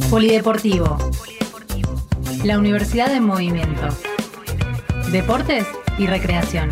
Polideportivo. La Universidad en Movimiento. Deportes y recreación.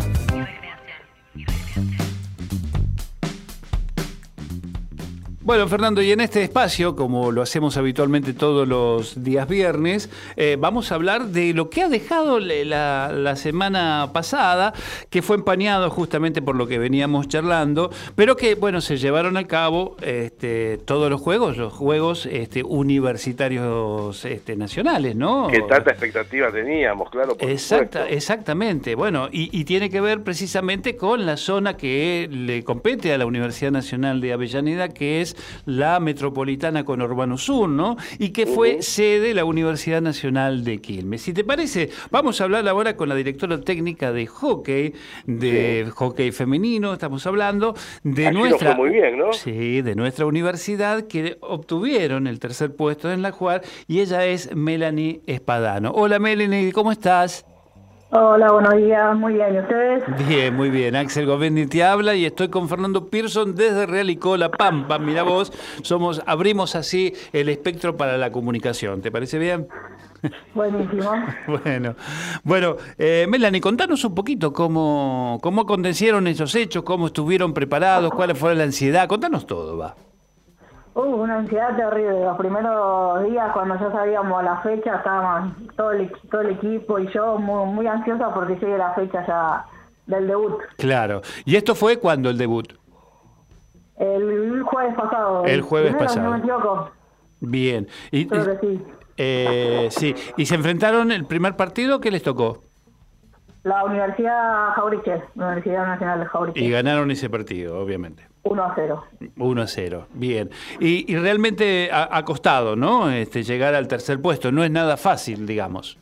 Bueno, Fernando, y en este espacio, como lo hacemos habitualmente todos los días viernes, eh, vamos a hablar de lo que ha dejado la, la, semana pasada, que fue empañado justamente por lo que veníamos charlando, pero que, bueno, se llevaron a cabo este, todos los juegos, los juegos este, universitarios este, nacionales, ¿no? Que tanta expectativa teníamos, claro. Por Exacta, exactamente, bueno, y, y tiene que ver precisamente con la zona que le compete a la Universidad Nacional de Avellaneda, que es la metropolitana con Urbano Sur, ¿no? Y que fue sede de la Universidad Nacional de Quilmes. Si te parece, vamos a hablar ahora con la directora técnica de hockey, de hockey femenino, estamos hablando de Aquí nuestra muy bien, ¿no? Sí, de nuestra universidad que obtuvieron el tercer puesto en la jugar y ella es Melanie Espadano. Hola Melanie, ¿cómo estás? Hola, buenos días, muy bien, ¿y ustedes? Bien, muy bien. Axel Govendi te habla y estoy con Fernando Pearson desde Realicó, La Pampa. Mira vos, somos, abrimos así el espectro para la comunicación. ¿Te parece bien? Buenísimo. bueno, bueno eh, Melanie, contanos un poquito cómo, cómo acontecieron esos hechos, cómo estuvieron preparados, cuál fue la ansiedad. Contanos todo, va. Una ansiedad terrible. Los primeros días, cuando ya sabíamos la fecha, estábamos todo el, todo el equipo y yo muy, muy ansiosa porque llegue la fecha ya del debut. Claro. ¿Y esto fue cuando el debut? El jueves pasado. El jueves primero, pasado. No me equivoco. Bien. Y, Creo que sí. eh, sí. ¿Y se enfrentaron el primer partido? ¿Qué les tocó? La Universidad Jauriche, Universidad Nacional de Jauriche. Y ganaron ese partido, obviamente. 1 a 0. 1 a 0, bien. Y, y realmente ha, ha, costado, ¿no? Este, llegar al tercer puesto. No es nada fácil, digamos.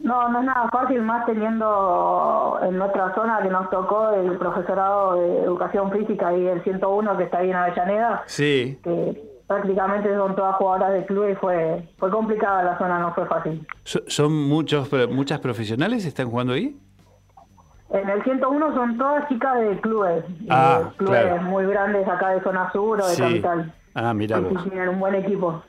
No, no es nada fácil, más teniendo en nuestra zona que nos tocó el profesorado de educación física y el 101 que está ahí en Avellaneda. Sí. Que prácticamente son todas jugadoras de club y fue, fue complicada la zona, no fue fácil. ¿Son muchos, muchas profesionales están jugando ahí? En el 101 son todas chicas de clubes, ah, de clubes claro. muy grandes acá de zona sur o de sí. capital. Ah, mira. Tienen un buen equipo.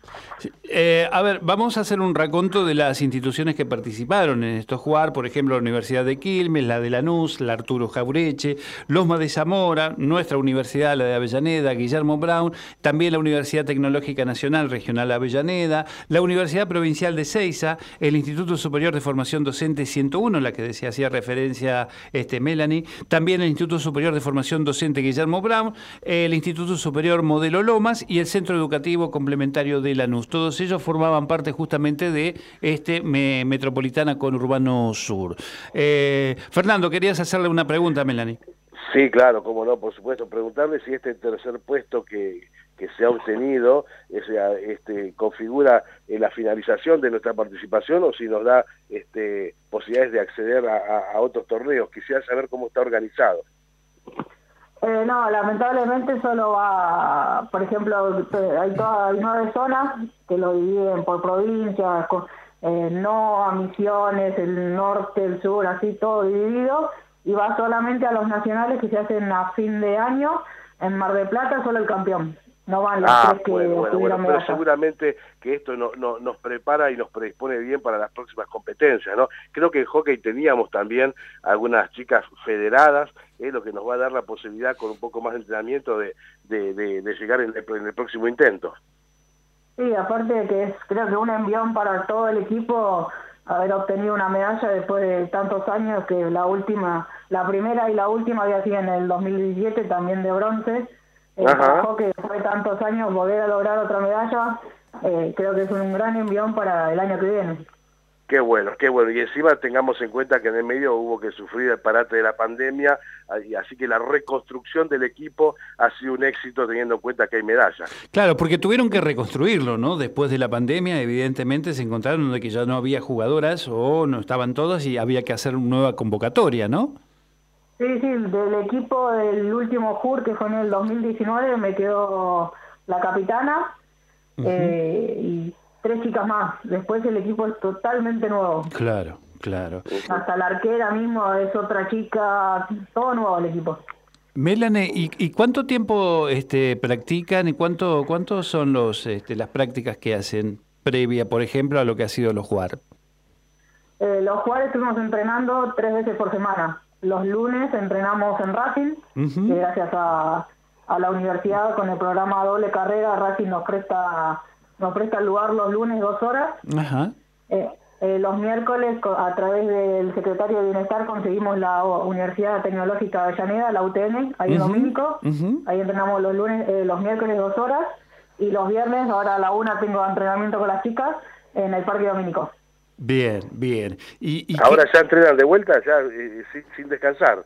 Eh, a ver, vamos a hacer un raconto de las instituciones que participaron en estos jugar, por ejemplo, la Universidad de Quilmes, la de Lanús, la Arturo Jaureche, Losma de Zamora, nuestra universidad, la de Avellaneda, Guillermo Brown, también la Universidad Tecnológica Nacional Regional Avellaneda, la Universidad Provincial de Ceiza, el Instituto Superior de Formación Docente 101, la que decía, hacía referencia este, Melanie, también el Instituto Superior de Formación Docente Guillermo Brown, el Instituto Superior Modelo Lomas y el Centro Educativo Complementario de Lanús. Todos ellos formaban parte justamente de este me, Metropolitana con Urbano Sur. Eh, Fernando, querías hacerle una pregunta Melanie. Sí, claro, cómo no, por supuesto. Preguntarle si este tercer puesto que, que se ha obtenido ese, este, configura en la finalización de nuestra participación o si nos da este, posibilidades de acceder a otros torneos. Quisiera saber cómo está organizado. Eh, no, lamentablemente solo va, por ejemplo, hay, todas, hay nueve zonas que lo dividen por provincias, eh, no a Misiones, el norte, el sur, así todo dividido, y va solamente a los nacionales que se hacen a fin de año, en Mar de Plata solo el campeón. No van los ah, tres que bueno, bueno, bueno, medalla. pero seguramente que esto no, no, nos prepara y nos predispone bien para las próximas competencias, ¿no? Creo que en hockey teníamos también algunas chicas federadas, es eh, lo que nos va a dar la posibilidad con un poco más de entrenamiento de, de, de, de llegar en el, en el, próximo intento. Sí, aparte de que es creo que un envión para todo el equipo haber obtenido una medalla después de tantos años que la última, la primera y la última había sido en el 2017 también de bronce eh, que después de tantos años volver a lograr otra medalla, eh, creo que es un gran envión para el año que viene. Qué bueno, qué bueno. Y encima tengamos en cuenta que en el medio hubo que sufrir el parate de la pandemia, y así que la reconstrucción del equipo ha sido un éxito teniendo en cuenta que hay medallas. Claro, porque tuvieron que reconstruirlo, ¿no? Después de la pandemia, evidentemente se encontraron de que ya no había jugadoras o no estaban todas y había que hacer una nueva convocatoria, ¿no? Sí, sí, del equipo del último JUR que fue en el 2019 me quedó la capitana uh -huh. eh, y tres chicas más. Después el equipo es totalmente nuevo. Claro, claro. Hasta la arquera mismo es otra chica, todo nuevo el equipo. Melanie, ¿y, y cuánto tiempo este, practican y cuánto, cuántos son los, este, las prácticas que hacen previa, por ejemplo, a lo que ha sido los jugar? Eh, los jugadores estuvimos entrenando tres veces por semana. Los lunes entrenamos en Racing, que gracias a, a la universidad con el programa doble carrera, Racing nos presta nos presta el lugar los lunes dos horas. Eh, eh, los miércoles, co- a través del secretario de Bienestar, conseguimos la Universidad Tecnológica de Avellaneda, la UTN, ahí en Domínico. ujú. Ahí entrenamos los lunes, eh, los miércoles dos horas. Y los viernes, ahora a la una, tengo entrenamiento con las chicas en el Parque Domínico. Bien, bien. ¿Y, y Ahora qué- ya entrenan de vuelta, ya eh, sin, sin descansar.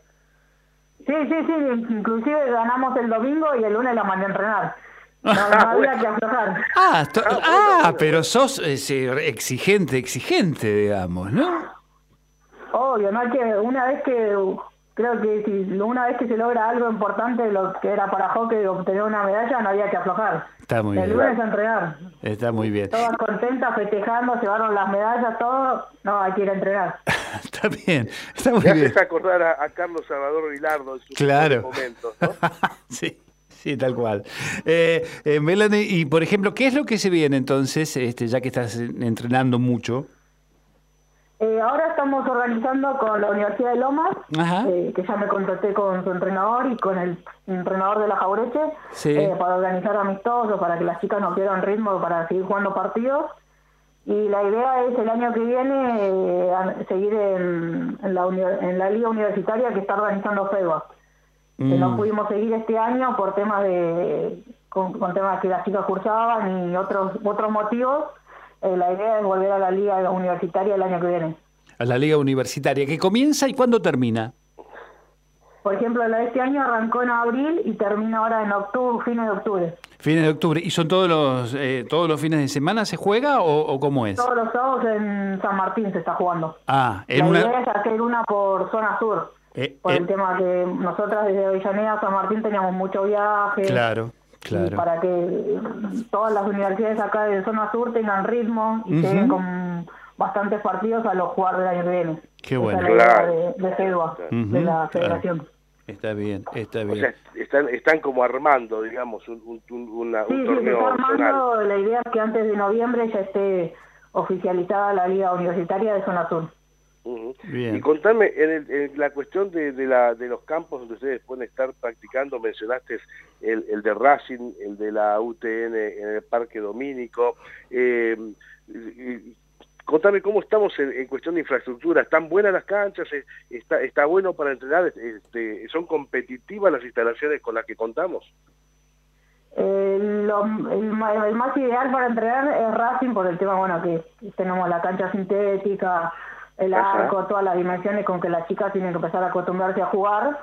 Sí, sí, sí, inclusive ganamos el domingo y el lunes la mandé a entrenar. No, no había que aflojar. Ah, Ah, bueno, ah, bueno. pero sos eh, exigente, exigente, digamos, ¿no? Obvio, no hay que, una vez que, creo que si una vez que se logra algo importante, lo que era para hockey, obtener una medalla, no había que aflojar. Está muy el bien. lunes a entrenar. Está muy bien. Todas contentas, festejando, llevaron las medallas, todo. No, hay que ir a entrenar. Está bien, está muy Me bien. haces acordar a, a Carlos Salvador Vilardo en sus Claro. momentos, ¿no? sí, sí, tal cual. Eh, eh, Melanie, y por ejemplo, ¿qué es lo que se viene entonces, este, ya que estás entrenando mucho? Eh, ahora estamos organizando con la Universidad de Lomas, eh, que ya me contacté con su entrenador y con el entrenador de la Jaureche, Sí. eh, para organizar amistosos, para que las chicas no pierdan ritmo, para seguir jugando partidos. Y la idea es el año que viene seguir en, en la, uni- en la liga universitaria que está organizando FEDUA. Que no Mm. pudimos seguir este año por temas de con, con temas que las chicas cursaban y otros otros motivos. Eh, la idea es volver a la liga universitaria el año que viene. A la Liga Universitaria, que comienza y cuándo termina. Por ejemplo, la de este año arrancó en abril y termina ahora en octubre, fines de octubre. Fines de octubre. ¿Y son todos los eh, todos los fines de semana se juega o, o cómo es? Todos los sábados en San Martín se está jugando. Ah, La en idea una. es hacer una por zona sur. eh, Por eh, el tema que nosotras desde Avellaneda a San Martín teníamos mucho viaje. Claro, y claro. para que todas las universidades acá de zona sur tengan ritmo y Ujú. lleguen con bastantes partidos a los jugar del año que viene. Qué Esa bueno. es la idea Claro. de, de FEDUA, de Ujú, la claro. federación. Está bien, está O bien. sea, están, están como armando, digamos, un, un, un- una- Sí, un sí, se torneo está zonal. armando. La idea es que antes de noviembre ya esté oficializada la Liga Universitaria de Zona Sur. Bien. Y contame, en, el- en la cuestión de, de, la, de los campos donde ustedes pueden estar practicando, mencionaste el, el de Racing, el de la UTN en el Parque Domínico. Eh, contame cómo estamos en, en cuestión de infraestructura. ¿Están buenas las canchas? ¿Es- ¿Está, está bueno para entrenar? Este, ¿Son competitivas las instalaciones con las que contamos? Eh, lo- el, ma- el más ideal para entrenar es Racing por el tema, bueno, que tenemos la cancha sintética, el arco, todas las dimensiones con que las chicas tienen que empezar a acostumbrarse a jugar.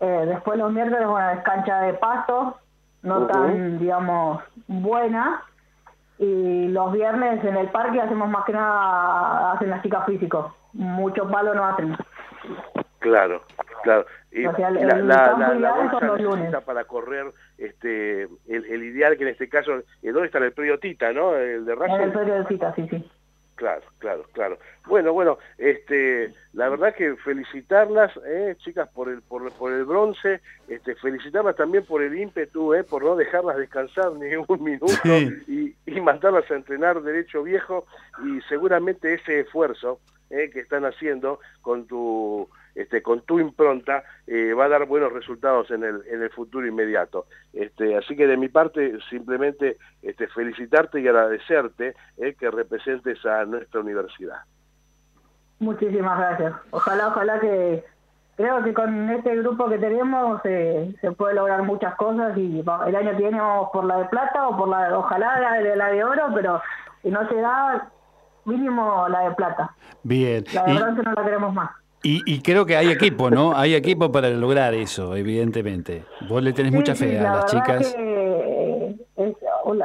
Eh, después los miércoles, bueno, es cancha de pasto, no tan, digamos, buena. Y los viernes en el parque hacemos más que nada, hacen las chicas físicos. Mucho palo no hacen. Claro, claro. Y O sea, el- la, el la, la, la bolsa los lunes. para correr este el, el ideal que en este caso, ¿en dónde está el predio Tita, no? El de Racing. el cita, sí, sí. Claro, claro, claro. Bueno, bueno, este, la verdad que felicitarlas, eh, chicas, por el, por, por el bronce, este, felicitarlas también por el ímpetu, eh, por no dejarlas descansar ni un minuto Sí. y, y mandarlas a entrenar derecho viejo y seguramente ese esfuerzo eh, que están haciendo con tu este, con tu impronta eh, va a dar buenos resultados en el, en el futuro inmediato. Este, así que de mi parte simplemente este, felicitarte y agradecerte eh, que representes a nuestra universidad. Muchísimas gracias. Ojalá, ojalá que creo que con este grupo que tenemos eh, se puede lograr muchas cosas y el año que viene vamos por la de plata o por la ojalá la de, la de oro, pero si no se da mínimo la de plata. Bien. La de Y, bronce no la queremos más. Y- y creo que hay equipo, ¿no? Hay equipo para lograr eso, evidentemente. Vos le tenés Sí, mucha sí, fe a la las chicas. que es-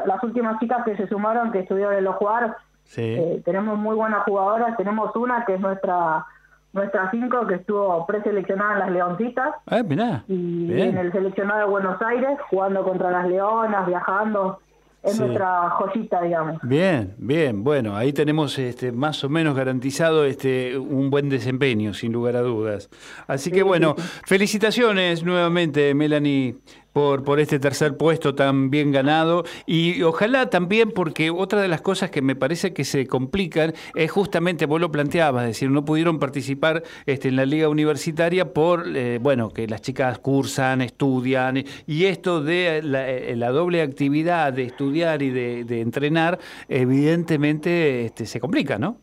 las últimas chicas que se sumaron, que estuvieron en los jugar, Sí. Eh, tenemos muy buenas jugadoras. Tenemos una que es nuestra nuestra cinco que estuvo preseleccionada en las Leoncitas Ah, mirá. y Bien. en el seleccionado de Buenos Aires jugando contra las Leonas, viajando. Es nuestra joyita, digamos. Bien, bien. Bueno, ahí tenemos este, más o menos garantizado este, un buen desempeño, sin lugar a dudas. Así que bueno, felicitaciones nuevamente, Melanie por, por este tercer puesto tan bien ganado y ojalá también porque otra de las cosas que me parece que se complican es justamente, vos lo planteabas, es decir, no pudieron participar este, en la liga universitaria por, eh, bueno, que las chicas cursan, estudian y esto de la, eh, doble actividad de estudiar y de, entrenar, evidentemente este, se complica, ¿no?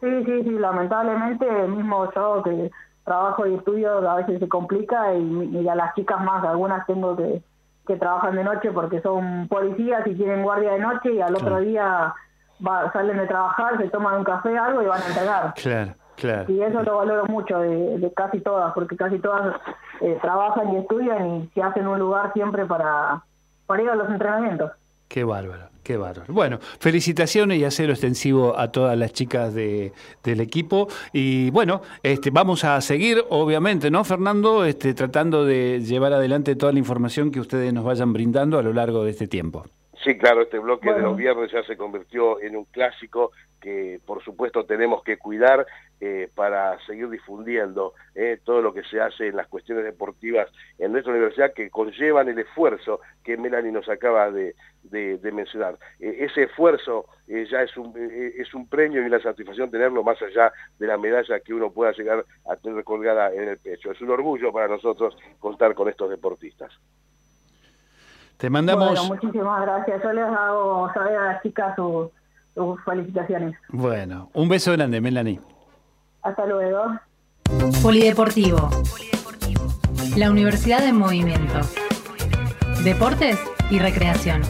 Sí, sí, sí, lamentablemente, mismo yo que trabajo y estudio a veces se complica y, a las chicas más, algunas tengo que, que trabajan de noche porque son policías y tienen guardia de noche y al otro día salen de trabajar, se toman un café, algo y van a entregar. Claro. Claro. Y eso lo valoro mucho de, casi todas, porque casi todas eh, trabajan y estudian y se hacen un lugar siempre para, para ir a los entrenamientos. Qué bárbaro, qué bárbaro. Bueno, felicitaciones y hacerlo extensivo a todas las chicas de, del equipo. Y bueno, este, vamos a seguir, obviamente, ¿no, Fernando? Este, tratando de llevar adelante toda la información que ustedes nos vayan brindando a lo largo de este tiempo. Sí, claro, este bloque de los viernes ya se convirtió en un clásico que por supuesto tenemos que cuidar eh, para seguir difundiendo eh, todo lo que se hace en las cuestiones deportivas en nuestra universidad que conllevan el esfuerzo que Melanie nos acaba de, mencionar. E, ese esfuerzo eh, ya es un, es un premio y una satisfacción tenerlo más allá de la medalla que uno pueda llegar a tener colgada en el pecho. Es un orgullo para nosotros contar con estos deportistas. Te mandamos... Bueno, muchísimas gracias. Yo les hago saber a las chicas sus felicitaciones. Bueno, un beso grande, Melanie. Hasta luego. Polideportivo. La Universidad de Movimiento. Deportes y Recreación.